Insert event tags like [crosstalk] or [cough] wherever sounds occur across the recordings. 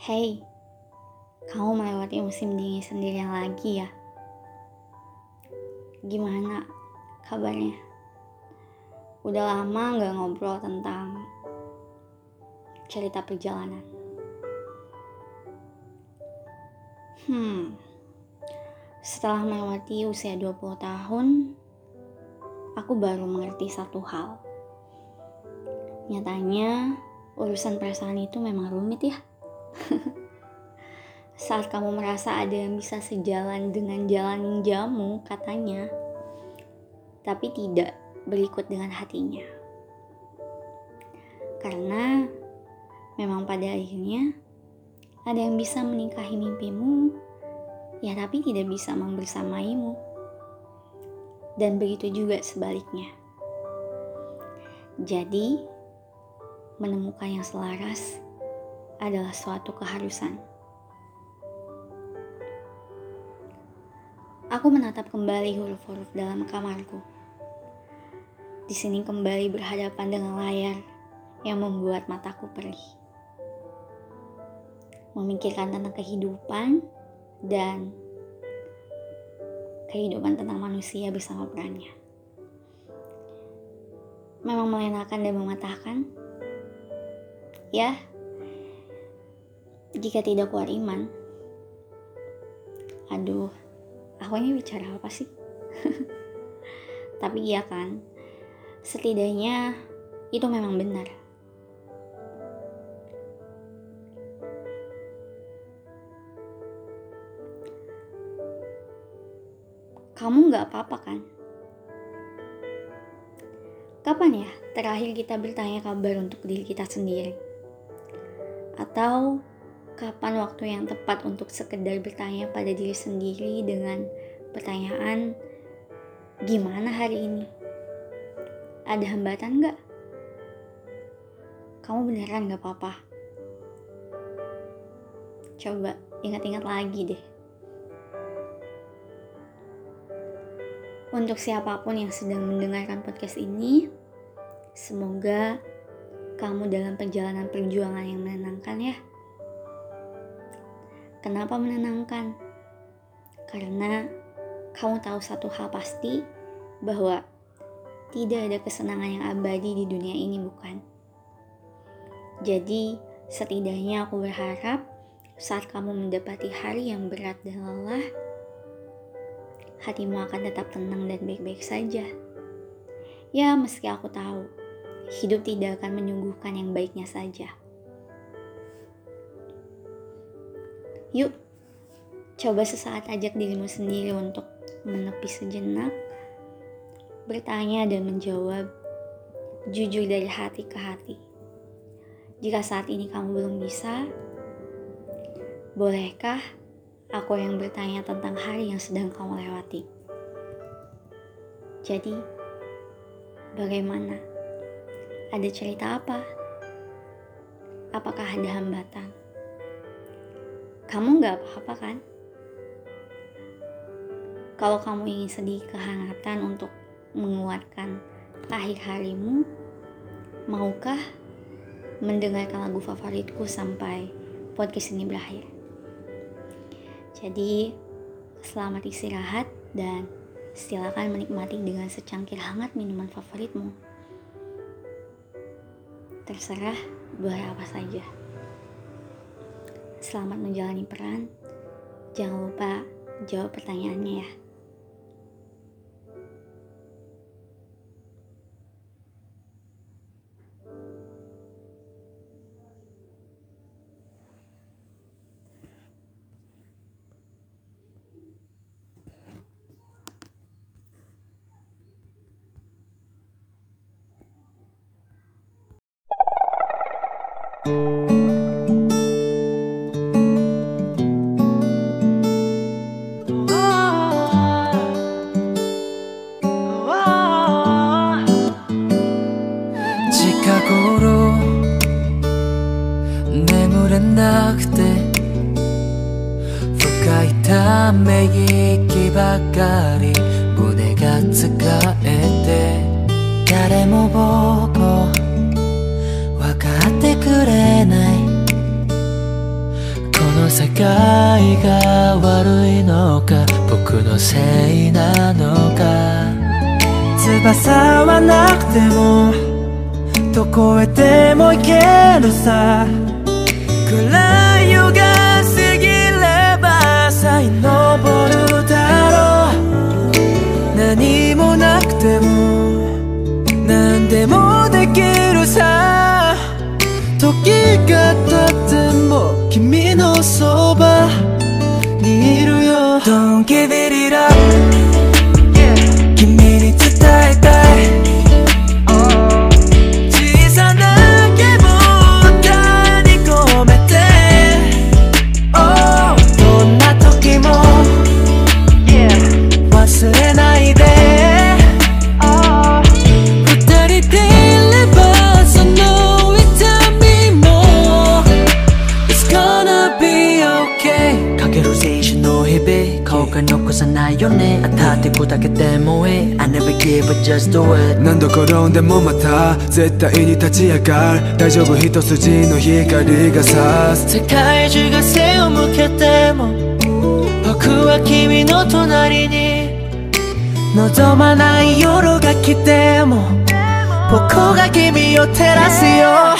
Hey, kamu melewati musim dingin sendirian lagi ya? Gimana kabarnya? Udah lama gak ngobrol tentang cerita perjalanan. Hmm, setelah melewati usia 20 tahun, aku baru mengerti satu hal. Nyatanya, urusan perasaan itu memang rumit ya. [laughs] Saat kamu merasa ada yang bisa sejalan dengan jalan jamu, katanya, tapi tidak berikut dengan hatinya. Karena memang pada akhirnya ada yang bisa menikahi mimpimu, ya tapi tidak bisa membersamaimu. Dan begitu juga sebaliknya. Jadi, menemukan yang selaras adalah suatu keharusan. Aku menatap kembali huruf-huruf dalam kamarku. Di sini kembali berhadapan dengan layar yang membuat mataku perih. Memikirkan tentang kehidupan dan kehidupan tentang manusia bersama perannya. Memang melenakan dan mematahkan. Ya, jika tidak keluar iman. Aduh, aku ini bicara apa sih? [laughs] Tapi iya kan, setidaknya itu memang benar. Kamu nggak apa-apa kan? Kapan ya terakhir kita bertanya kabar untuk diri kita sendiri? Atau kapan waktu yang tepat untuk sekedar bertanya pada diri sendiri dengan pertanyaan gimana hari ini? Ada hambatan gak? Kamu beneran gak apa-apa? Coba ingat-ingat lagi deh. Untuk siapa pun yang sedang mendengarkan podcast ini, semoga kamu dalam perjalanan perjuangan yang menenangkan ya. Kenapa menenangkan? Karena kamu tahu satu hal pasti bahwa tidak ada kesenangan yang abadi di dunia ini, bukan? Jadi, setidaknya aku berharap saat kamu mendapati hari yang berat dan lelah, hatimu akan tetap tenang dan baik-baik saja. Ya, meski aku tahu hidup tidak akan menyuguhkan yang baiknya saja. Yuk, coba sesaat ajak dirimu sendiri untuk menepi sejenak, bertanya dan menjawab jujur dari hati ke hati. Jika saat ini kamu belum bisa, bolehkah aku yang bertanya tentang hari yang sedang kamu lewati? Jadi, bagaimana? Ada cerita apa? Apakah ada hambatan? Kamu nggak apa-apa kan? Kalau kamu ingin sedih kehangatan untuk menguatkan akhir harimu, maukah mendengarkan lagu favoritku sampai podcast ini berakhir? Jadi, selamat istirahat dan silakan menikmati dengan secangkir hangat minuman favoritmu. Terserah boleh apa saja. Selamat menjalani peran. Jangan lupa jawab pertanyaannya ya. なくり胸が疲れて誰も僕を分かってくれない。いが悪いのか僕のせいなのか。翼はなくてもどこへでも行けるさ。暗い何もなくても何でもできるさ。時が経っても君のそばにいるよ。Don't give it up 当たって砕けてもいい。I never give up just do it 何度転んでもまた絶対に立ち上がる。大丈夫一筋の光が差す。世界中が背を向けても僕は君の隣に。望まない夜が来ても僕が君を照らすよ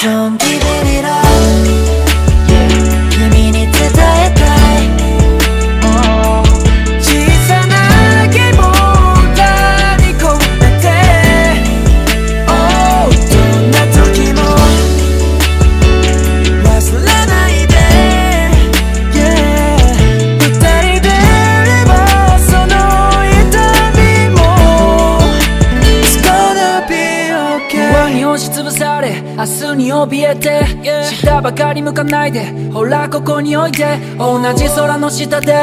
押しつぶされ明日に怯えて下ばかり向かないでほらここにおいて同じ空の下で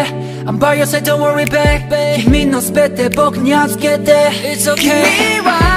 I'm by your side don't worry babe 君の全て僕に預けて。It's okay